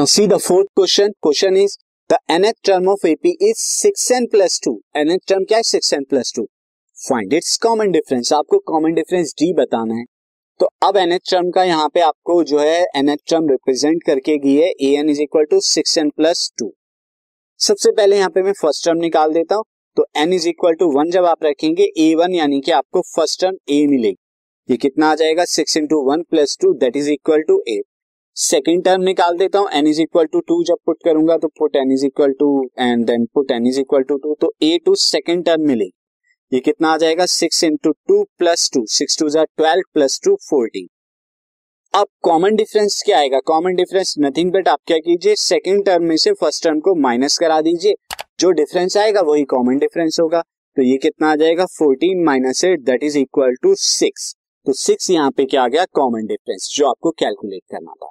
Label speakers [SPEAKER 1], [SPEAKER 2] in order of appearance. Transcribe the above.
[SPEAKER 1] Now see the fourth question. Question is, the nth term of AP is 6n plus 2. nth term क्या है 6n plus 2. Find its common difference. आपको common difference D बताना है. तो अब nth term का यहाँ पे आपको जो है nth टर्म रिप्रेजेंट करके गी है n is equal to six n plus two सबसे पहले यहाँ पे मैं फ़र्स्ट टर्म निकाल देता हूँ तो n is equal to one जब आप रखेंगे ए वन यानी कि आपको फ़र्स्ट टर्म ए मिलेगी ये कितना आ जाएगा six into one plus two that is equal to eight second term निकाल देता हूँ n is equal to two जब पुट करूँगा तो put n is equal to and then put n is equal to two तो ए to second term मिलेगी। ये कितना आ जाएगा? Six into two plus two six two jar twelve plus two fourteen अब कॉमन डिफरेंस क्या आएगा? कॉमन डिफरेंस नथिंग बट आप क्या कीजिए सेकेंड टर्म में से फ़र्स्ट टर्म को माइनस करा दीजिए। जो डिफरेंस आएगा वही कॉमन डिफरेंस होगा। तो ये कितना आ जाएगा? Fourteen minus eight that is equal to six तो सिक्स यहाँ पे क्या आ गया? कॉमन डिफरेंस जो आपको कैलकुलेट करना था।